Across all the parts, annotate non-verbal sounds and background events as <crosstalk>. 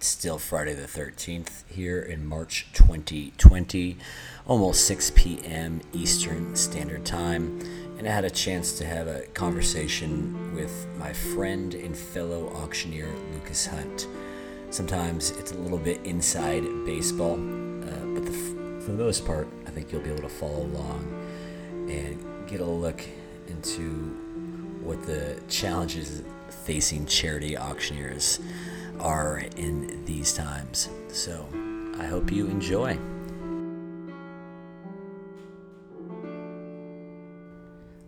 It's still Friday the 13th here in March 2020, almost 6 p.m. Eastern Standard Time. And I had a chance to have a conversation with my friend and fellow auctioneer, Lucas Hunt. Sometimes it's a little bit inside baseball, uh, but the, for the most part, I think you'll be able to follow along and get a look into what the challenges facing charity auctioneers are in these times. So I hope you enjoy.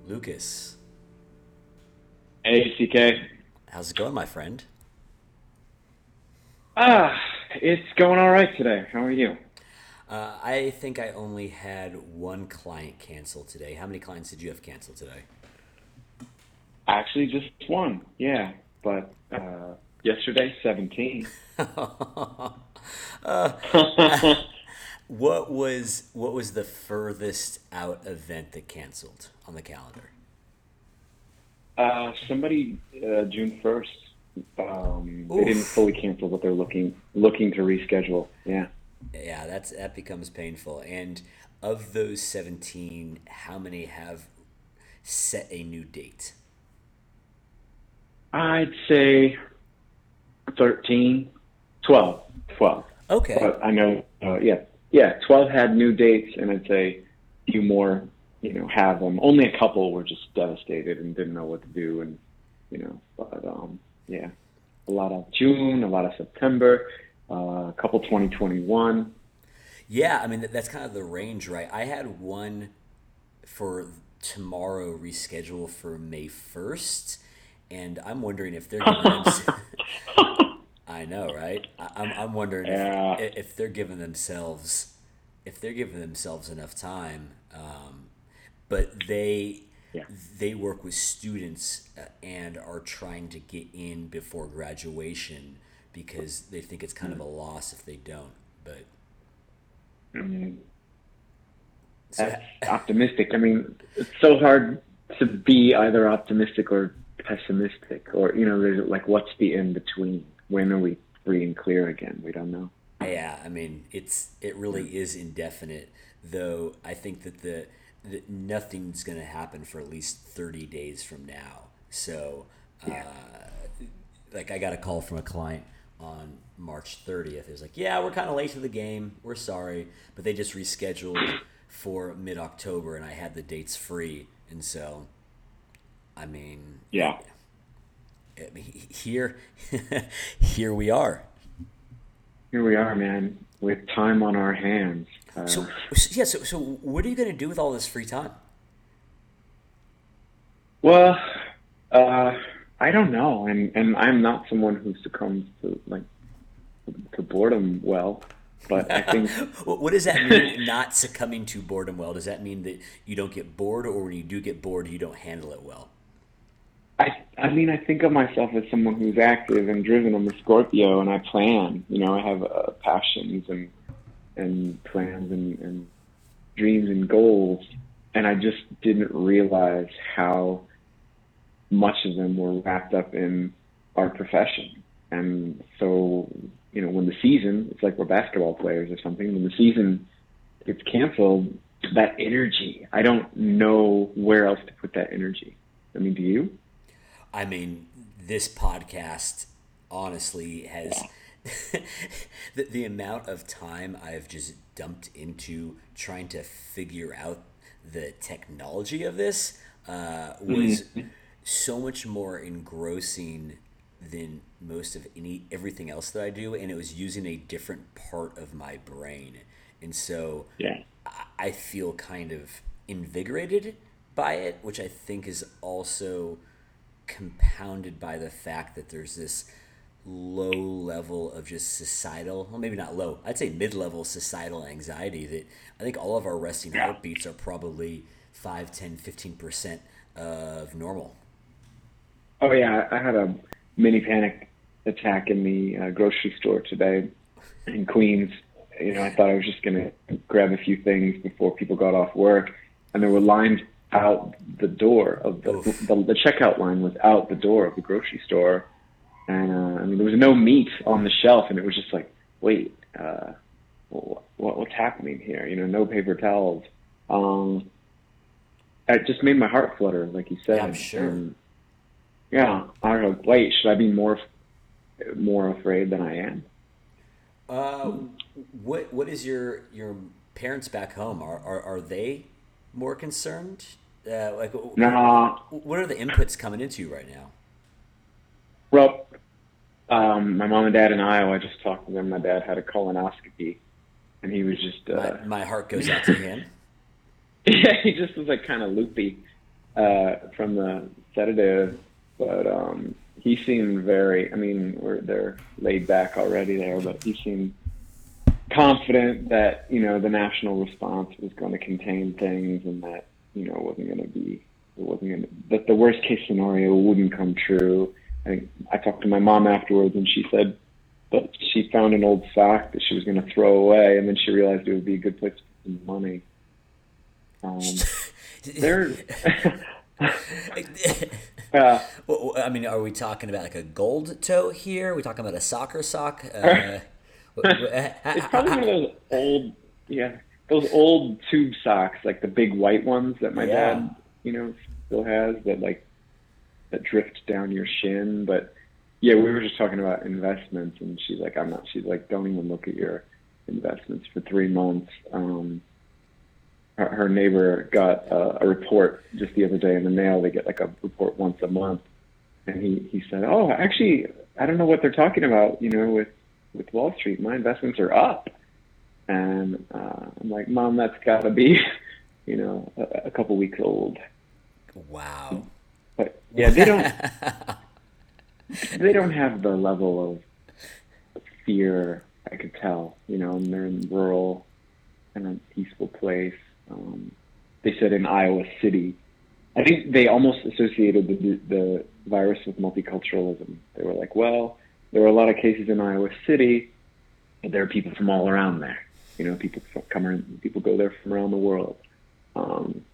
Lucas. Hey, CK. How's it going, my friend? Ah, it's going all right today. How are you? Uh, I think I only had one client cancel today. How many clients did you have cancel today? Actually, just one. Yeah, but uh, yesterday, seventeen. <laughs> uh, <laughs> what was what was the furthest out event that canceled on the calendar? Uh, somebody uh, June first. Um, they didn't fully cancel, but they're looking looking to reschedule. Yeah. Yeah, that's that becomes painful. And of those seventeen, how many have set a new date? I'd say 13, 12, 12. Okay. But I know, uh, yeah, yeah, 12 had new dates, and I'd say a few more, you know, have them. Only a couple were just devastated and didn't know what to do, and you know, but um, yeah, a lot of June, a lot of September, uh, a couple 2021. Yeah, I mean that's kind of the range, right? I had one for tomorrow reschedule for May first and I'm wondering if they're. Giving <laughs> <laughs> I know, right? I, am I'm wondering yeah. if, if they're giving themselves, if they're giving themselves enough time. Um, but they yeah. they work with students uh, and are trying to get in before graduation because they think it's kind mm-hmm. of a loss if they don't. But mm-hmm. that's so, <laughs> optimistic. I mean, it's so hard to be either optimistic or pessimistic or you know there's like what's the in between when are we free and clear again? We don't know. Yeah i mean it's it really is indefinite though i think that the that nothing's going to happen for at least 30 days from now. So yeah. uh, like i got a call from a client on march 30th it was like yeah we're kind of late to the game. We're sorry. But they just rescheduled for mid-october and i had the dates free. And so I mean, yeah. Here, <laughs> here we are. Here we are, man, with time on our hands. Uh, so, yeah. So, so, what are you going to do with all this free time? Well, uh, I don't know, and and I'm not someone who succumbs to like to boredom well. But I think <laughs> what does that mean? not succumbing to boredom well? Does that mean that you don't get bored, or when you do get bored, you don't handle it well? I I mean I think of myself as someone who's active and driven. I'm a Scorpio, and I plan. You know, I have uh, passions and and plans and, and dreams and goals, and I just didn't realize how much of them were wrapped up in our profession. And so, you know, when the season, it's like we're basketball players or something. When the season gets canceled, that energy, I don't know where else to put that energy. I mean, do you? I mean, this podcast honestly has <laughs> the, the amount of time I've just dumped into trying to figure out the technology of this uh, was mm-hmm. so much more engrossing than most of any everything else that I do, and it was using a different part of my brain, and so yeah, I, I feel kind of invigorated by it, which I think is also compounded by the fact that there's this low level of just societal, well, maybe not low, I'd say mid level societal anxiety that I think all of our resting yeah. heartbeats are probably 5, 10, 15% of normal. Oh, yeah. I had a mini panic attack in the uh, grocery store today in Queens. You know, I thought I was just going to grab a few things before people got off work, and there were lines out the door of the, the, the checkout line was out the door of the grocery store, and uh, I mean there was no meat on the shelf, and it was just like, wait, uh, what, what's happening here? You know, no paper towels. Um, it just made my heart flutter, like you said. Yeah, I'm sure. And, yeah, I don't know. Wait, should I be more more afraid than I am? Uh, what what is your your parents back home? Are are, are they more concerned? Uh, like, no. What are the inputs coming into you right now? Well, um, my mom and dad in Iowa. I just talked to them. My dad had a colonoscopy, and he was just. Uh, my, my heart goes out to him. <laughs> yeah, he just was like kind of loopy uh, from the sedative, but um, he seemed very. I mean, we're they're laid back already there, but he seemed confident that you know the national response was going to contain things and that you know it wasn't going to be it wasn't going to that the worst case scenario wouldn't come true. I I talked to my mom afterwards and she said that she found an old sock that she was going to throw away and then she realized it would be a good place to put some money. Um, <laughs> there. <laughs> <laughs> uh, well, I mean, are we talking about like a gold toe here? Are we talking about a soccer sock? Uh, it's probably one of those old, yeah, those old tube socks, like the big white ones that my yeah. dad, you know, still has that like that drift down your shin. But yeah, we were just talking about investments, and she's like, I'm not. She's like, don't even look at your investments for three months. Um, her, her neighbor got a, a report just the other day in the mail. They get like a report once a month, and he he said, oh, actually, I don't know what they're talking about. You know, with with Wall Street, my investments are up. And uh, I'm like, Mom, that's got to be, <laughs> you know, a, a couple weeks old. Wow. But yeah, they don't. <laughs> they don't have the level of fear. I could tell, you know, and they're in rural, kind of peaceful place. Um, they said in Iowa City. I think they almost associated the the virus with multiculturalism. They were like, well, there were a lot of cases in Iowa City. And there are people from all around there. You know, people come in, people go there from around the world, um,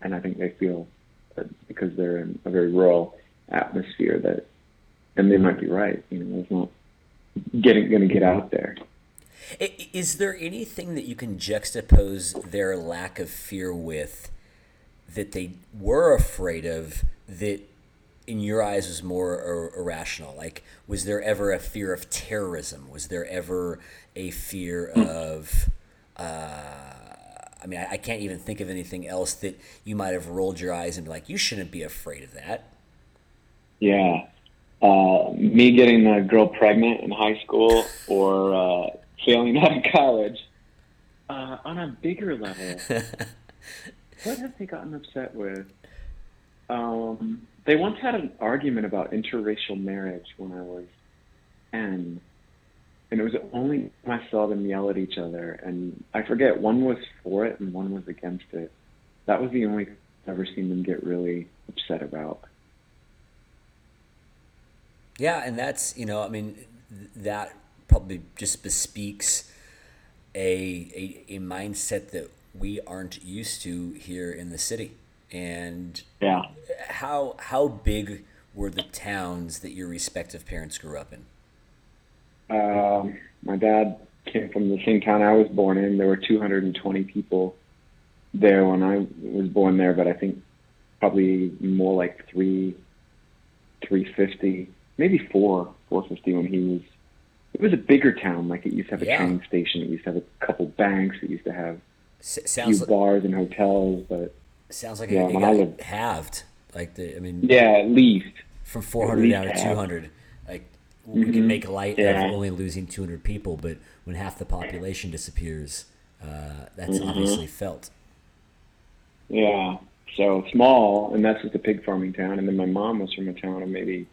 and I think they feel that because they're in a very rural atmosphere that, and they might be right. You know, it's not getting going to get out there. Is there anything that you can juxtapose their lack of fear with that they were afraid of that in your eyes was more irrational? Like, was there ever a fear of terrorism? Was there ever a fear hmm. of? Uh, I mean, I, I, can't even think of anything else that you might have rolled your eyes and be like, "You shouldn't be afraid of that." Yeah, uh, me getting a girl pregnant in high school or uh, failing out of college. Uh, on a bigger level, <laughs> what have they gotten upset with? Um, they once had an argument about interracial marriage when I was 10. And it was only when I saw them yell at each other. And I forget, one was for it and one was against it. That was the only I've ever seen them get really upset about. Yeah, and that's, you know, I mean, that probably just bespeaks a, a, a mindset that we aren't used to here in the city. And yeah, how how big were the towns that your respective parents grew up in? Um, my dad came from the same town I was born in. There were 220 people there when I was born there, but I think probably more like three, 350, maybe four, 450 when he was. It was a bigger town. Like it used to have a yeah. train station. It used to have a couple banks. It used to have S- a few like, bars and hotels, but Sounds like yeah, it, it got lived, halved. Like the, I mean, yeah, at least from 400 down to 200. Like we mm-hmm. can make light yeah. of only losing 200 people, but when half the population disappears, uh, that's mm-hmm. obviously felt. Yeah, so small, and that's just a pig farming town. And then my mom was from a town of maybe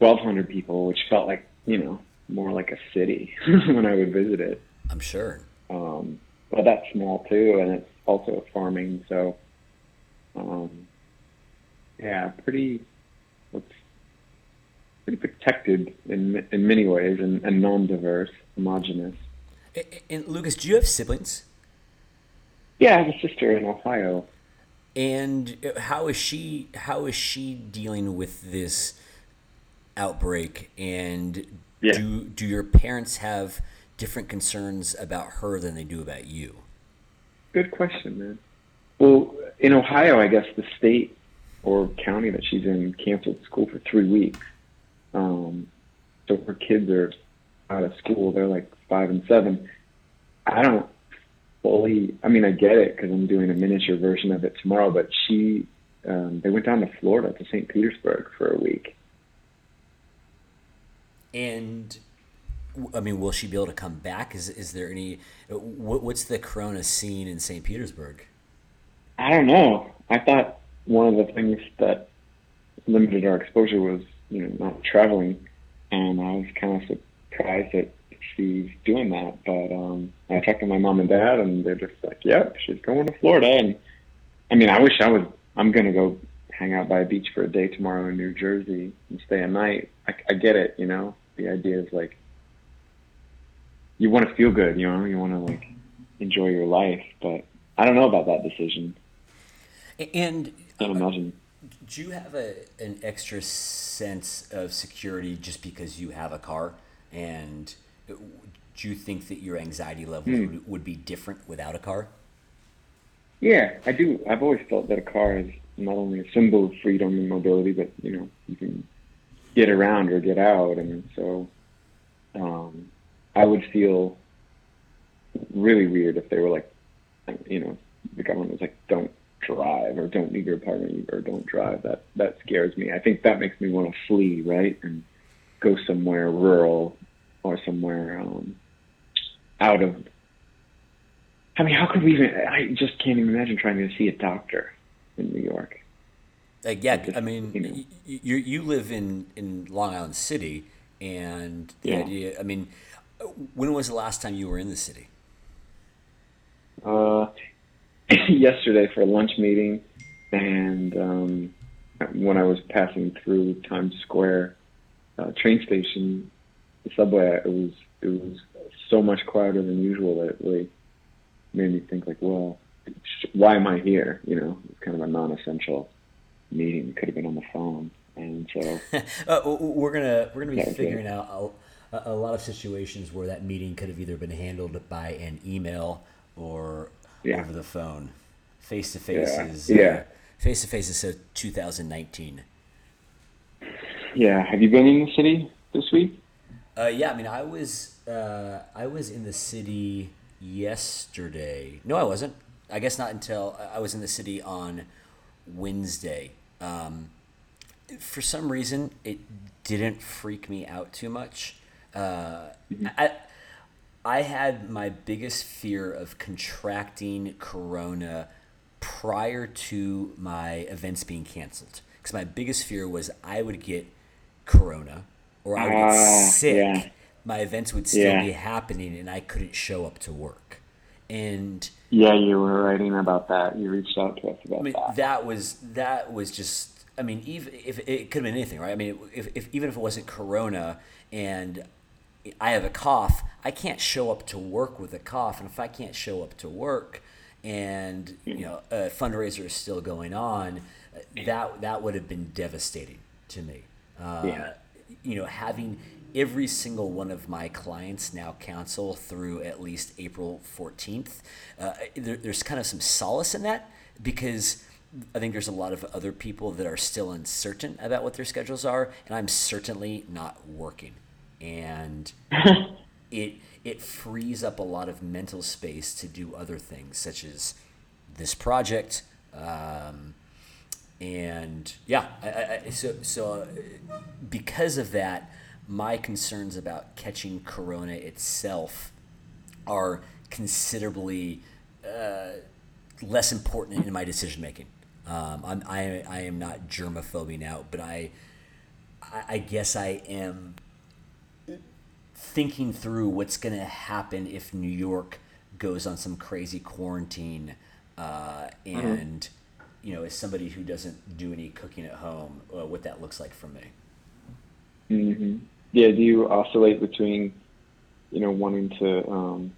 1,200 people, which felt like you know more like a city <laughs> when I would visit it. I'm sure. Um, but that's small too, and it's also farming. So, um, yeah, pretty, pretty protected in in many ways, and, and non-diverse, homogenous. And Lucas, do you have siblings? Yeah, I have a sister in Ohio. And uh, how is she? How is she dealing with this outbreak, and Yeah. do do your parents have different concerns about her than they do about you? Good question, man. Well, in Ohio, I guess the state or county that she's in canceled school for three weeks. Um, so her kids are out of school. They're like five and seven. I don't fully. I mean, I get it because I'm doing a miniature version of it tomorrow. But she, um, they went down to Florida to St. Petersburg for a week. And I mean, will she be able to come back? Is is there any? What, what's the Corona scene in St. Petersburg? I don't know. I thought one of the things that limited our exposure was, you know, not traveling, and I was kind of surprised that she's doing that. But um, I talked to my mom and dad, and they're just like, "Yep, she's going to Florida." And I mean, I wish I was. I'm gonna go hang out by a beach for a day tomorrow in New Jersey and stay a night. I, I get it, you know. The idea is like, you want to feel good, you know. You want to like enjoy your life, but I don't know about that decision. And Can't imagine. do you have a an extra sense of security just because you have a car? And do you think that your anxiety levels would, would be different without a car? Yeah, I do. I've always felt that a car is not only a symbol of freedom and mobility, but you know, you can get around or get out, and so um, I would feel really weird if they were like, you know, the government was like, don't drive or don't leave your apartment or don't drive. That that scares me. I think that makes me want to flee, right, and go somewhere rural or somewhere um, out of I mean, how could we even? I just can't even imagine trying to see a doctor in New York. Like, yeah, Just, I mean, you know. you you live in in Long Island City, and the Yeah. idea. I mean, when was the last time you were in the city? Uh, <laughs> yesterday for a lunch meeting, and um, when I was passing through Times Square uh, train station, the subway, it was it was so much quieter than usual that it really made me think like, well, why am I here? You know, it's kind of a non-essential meeting. Could have been on the phone, and so. <laughs> Uh, we're gonna we're gonna be Yeah, figuring out a, a lot of situations where that meeting could have either been handled by an email or Yeah. over the phone. Face to face Yeah. is Yeah. Face to face is so 2019. Yeah. Have you been in the city this week? Uh, yeah, I mean, I was uh, I was in the city yesterday. No, I wasn't. I guess not until I was in the city on Wednesday. Um, for some reason, it didn't freak me out too much. Uh, I I had my biggest fear of contracting corona prior to my events being canceled. Because my biggest fear was I would get corona or I would get Ah, sick. yeah. My events would still Yeah. be happening and I couldn't show up to work. And Yeah, you were writing about that. You reached out to us about I mean, that. that was that was just. I mean, even if it could have been anything, right? I mean, if, if even if it wasn't Corona and I have a cough, I can't show up to work with a cough, and if I can't show up to work, and you know, a fundraiser is still going on, that that would have been devastating to me. Uh, Yeah. You know, having every single one of my clients now cancel through at least April 14th, uh, there, there's kind of some solace in that because I think there's a lot of other people that are still uncertain about what their schedules are, and I'm certainly not working. And <laughs> it it frees up a lot of mental space to do other things, such as this project. Um, and yeah, I, I, so so uh, because of that, my concerns about catching corona itself are considerably uh, less important in my decision making. Um, I'm, I, I am not germophobing out, but I I guess I am thinking through what's going to happen if New York goes on some crazy quarantine. Uh, and, you know, as somebody who doesn't do any cooking at home, uh, what that looks like for me. hmm Yeah. Do you oscillate between, you know, wanting to um,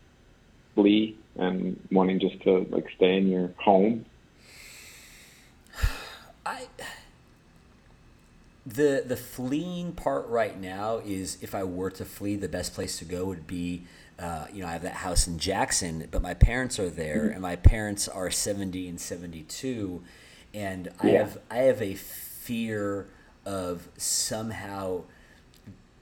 flee and wanting just to like stay in your home? I the the fleeing part right now is if I were to flee, the best place to go would be. Uh, you know, I have that house in Jackson, but my parents are there, mm-hmm. and my parents are seventy and seventy-two, and yeah. I have I have a fear of somehow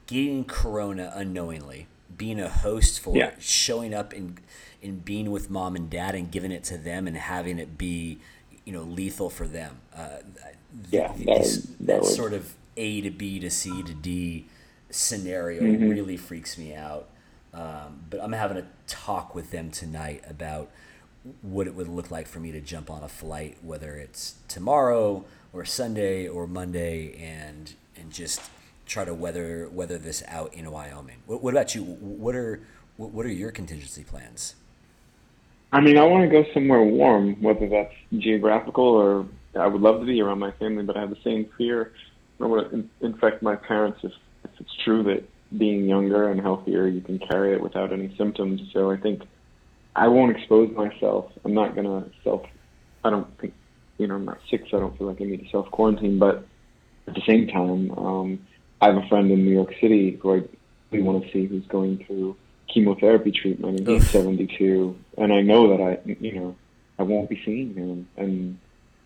getting corona unknowingly, being a host for yeah. it, showing up and and being with mom and dad and giving it to them and having it be, you know, lethal for them. Uh, yeah, that, this, that, that sort of A to B to C to D scenario mm-hmm. really freaks me out. Um, but I'm having a talk with them tonight about what it would look like for me to jump on a flight, whether it's tomorrow or Sunday or Monday, and and just try to weather weather this out in Wyoming. What, what about you? What are what are your contingency plans? I mean, I want to go somewhere warm, whether that's geographical or I would love to be around my family, but I have the same fear. I don't want to infect my parents if, if it's true that being younger and healthier, you can carry it without any symptoms. So I think I won't expose myself. I'm not going to self, I don't think, you know, I'm not sick, so I don't feel like I need to self quarantine. But at the same time, um, I have a friend in New York City who I really want to see who's going through chemotherapy treatment, and he's 72, and I know that I, you know, I won't be seeing him, and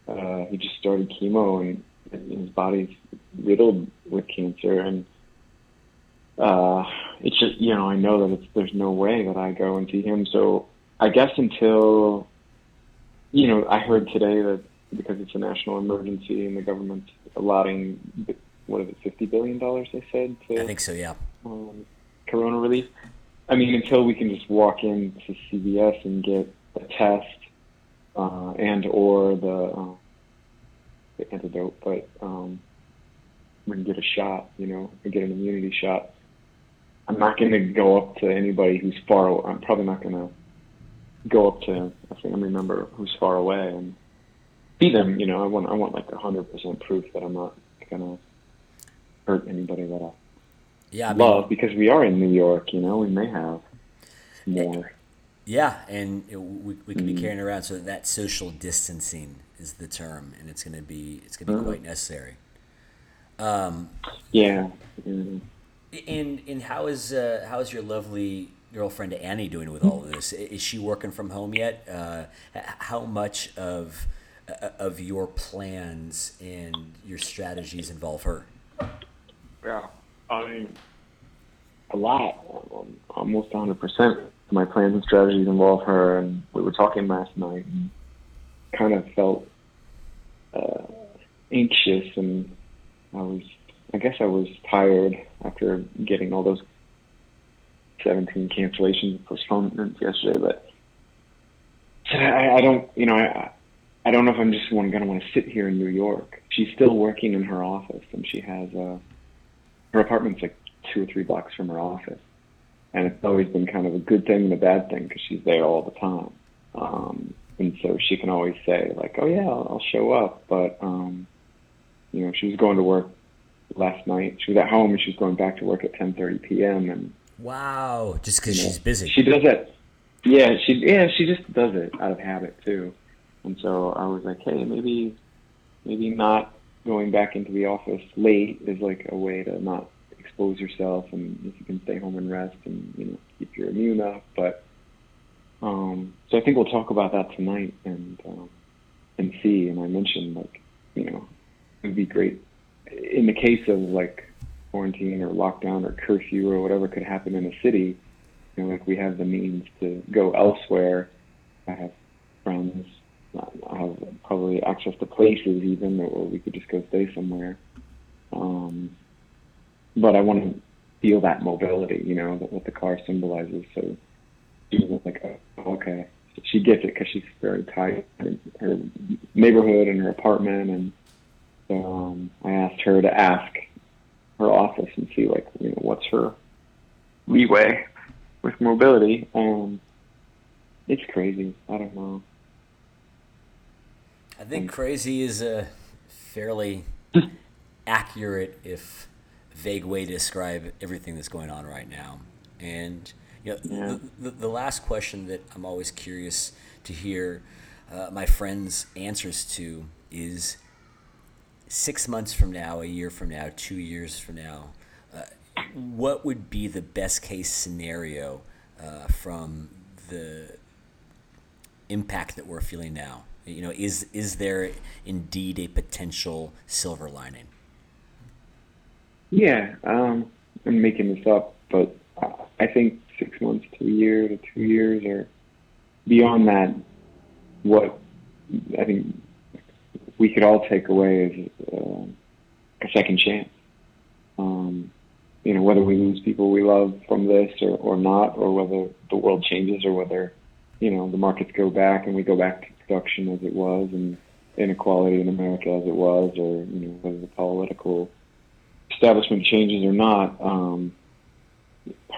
uh, he just started chemo, and, and his body's riddled with cancer, and uh, it's just, you know, I know that it's, there's no way that I go and see him, so I guess until, you know, I heard today that because it's a national emergency and the government's allotting what is it, fifty billion dollars? They said. To, I think so. Yeah. Um, corona relief. I mean, until we can just walk into CVS and get a test uh, and or the uh, the antidote, but um, we can get a shot, you know, and get an immunity shot. I'm not going to go up to anybody who's far. Away. I'm probably not going to go up to a family member who's far away and see them. You know, I want I want like a hundred percent proof that I'm not going to hurt anybody that I yeah, I love because we are in New York. You know, we may have more. Yeah, and it, we, we could be mm. carrying around so that social distancing is the term, and it's going to be it's going to be mm. quite necessary. Um, yeah. Mm. And and how is uh, how is your lovely girlfriend Annie doing with all of this? Is she working from home yet? Uh, how much of uh, of your plans and your strategies involve her? Yeah, I mean, a lot, um, almost 100%. My plans and strategies involve her, and we were talking last night, and kind of felt uh, anxious, and I was, I guess, I was tired after getting all those 17 cancellations and postponements yesterday. But I, I don't, you know, I, I don't know if I'm just going to want to sit here in New York. She's still working in her office, and she has a her apartment's like two or three blocks from her office, and it's always been kind of a good thing and a bad thing because she's there all the time. Um, and so she can always say like, "Oh yeah, I'll, I'll show up," but um, you know, she was going to work last night. She was at home and she was going back to work at 10:30 p.m. and wow, just because she's busy. She does it. Yeah, she yeah she just does it out of habit too. And so I was like, hey, maybe maybe not going back into the office late is like a way to not expose yourself and if you can stay home and rest and you know keep your immune up. But um so i think we'll talk about that tonight and um and see. And i mentioned like you know it would be great in the case of like quarantine or lockdown or curfew or whatever could happen in a city you know like we have the means to go elsewhere. I have friends I have probably access to places even, or we could just go stay somewhere. Um, but I want to feel that mobility, you know, what the car symbolizes. So she was like, oh, okay, she gets it because she's very tight in her neighborhood and her apartment, and so um, I asked her to ask her office and see like, you know, what's her leeway with mobility. Um, it's crazy. I don't know. I think crazy is a fairly <laughs> accurate, if vague way to describe everything that's going on right now. And you know, yeah. the, the, the, last question that I'm always curious to hear uh, my friends' answers to is six months from now, a year from now, two years from now, uh, what would be the best case scenario uh, from the impact that we're feeling now? You know, is is there indeed a potential silver lining? Yeah, um, I'm making this up, but I think six months to a year to two years or beyond that, what I think we could all take away is uh, a second chance. Um, you know, whether we lose people we love from this or, or not, or whether the world changes or whether, you know, the markets go back and we go back to production as it was and inequality in America as it was, or, you know, whether the political establishment changes or not. Um,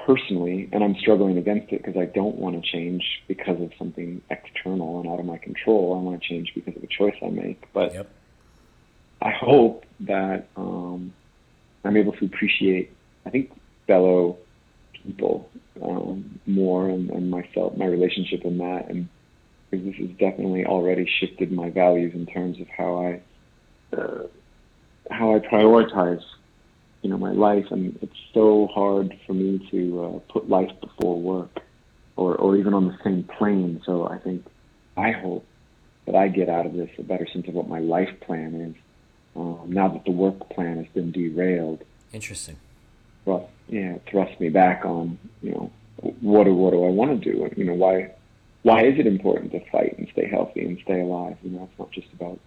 personally, and I'm struggling against it because I don't want to change because of something external and out of my control. I want to change because of a choice I make. But yep. I hope that um, I'm able to appreciate, I think, fellow people um, more and, and myself, my relationship in that. And because this has definitely already shifted my values in terms of how I uh, how I prioritize you know my life, and it's so hard for me to uh, put life before work, or or even on the same plane. So I think I hope that I get out of this a better sense of what my life plan is. Um, now that the work plan has been derailed. Interesting. Well, yeah, it thrusts me back on you know what do what do I want to do? You know why why is it important to fight and stay healthy and stay alive? You know, it's not just about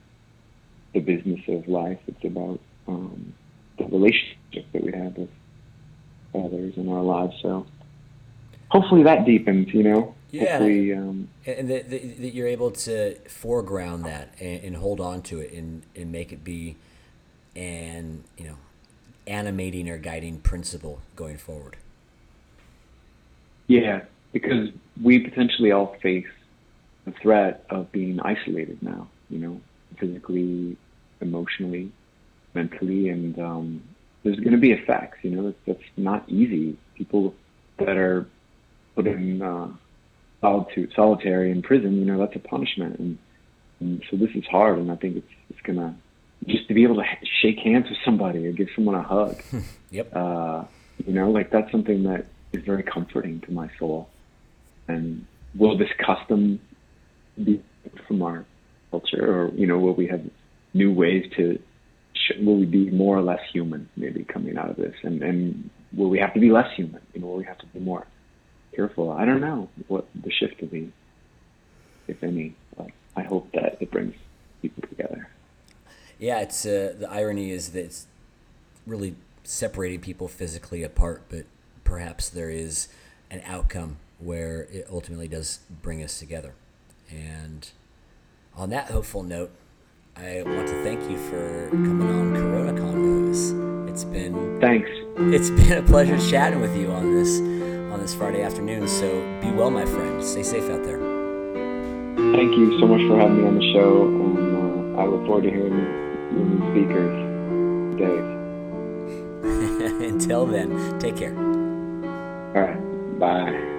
the business of life. It's about um, the relationship that we have with others in our lives. So hopefully that deepens, you know. Yeah, hopefully, um, and that, that you're able to foreground that and, and, hold on to it and, and make it be an you know animating or guiding principle going forward. Yeah, because we potentially all face the threat of being isolated now. You know, physically, emotionally, mentally, and um, there's going to be effects. You know, that's, that's not easy. People that are put in uh, solitude, solitary in prison, you know, that's a punishment, and, and so this is hard. And I think it's it's gonna just to be able to shake hands with somebody or give someone a hug. <laughs> yep. Uh, you know, like that's something that is very comforting to my soul. And will this custom be from our culture, or you know, will we have new ways to will we be more or less human maybe coming out of this? And and will we have to be less human? You know will we have to be more careful? I don't know what the shift will be if any but i hope that it brings people together. Yeah it's uh, the irony is that it's really separating people physically apart but perhaps there is an outcome where it ultimately does bring us together. And on that hopeful note I want to thank you for coming on Corona Convos. It's been thanks. It's <laughs> been a pleasure chatting with you on this on this Friday afternoon. So be well, my friend. Stay safe out there. Thank you so much for having me on the show, and uh, I look forward to hearing your new speakers. Dave. <laughs> Until then, take care. All right. Bye.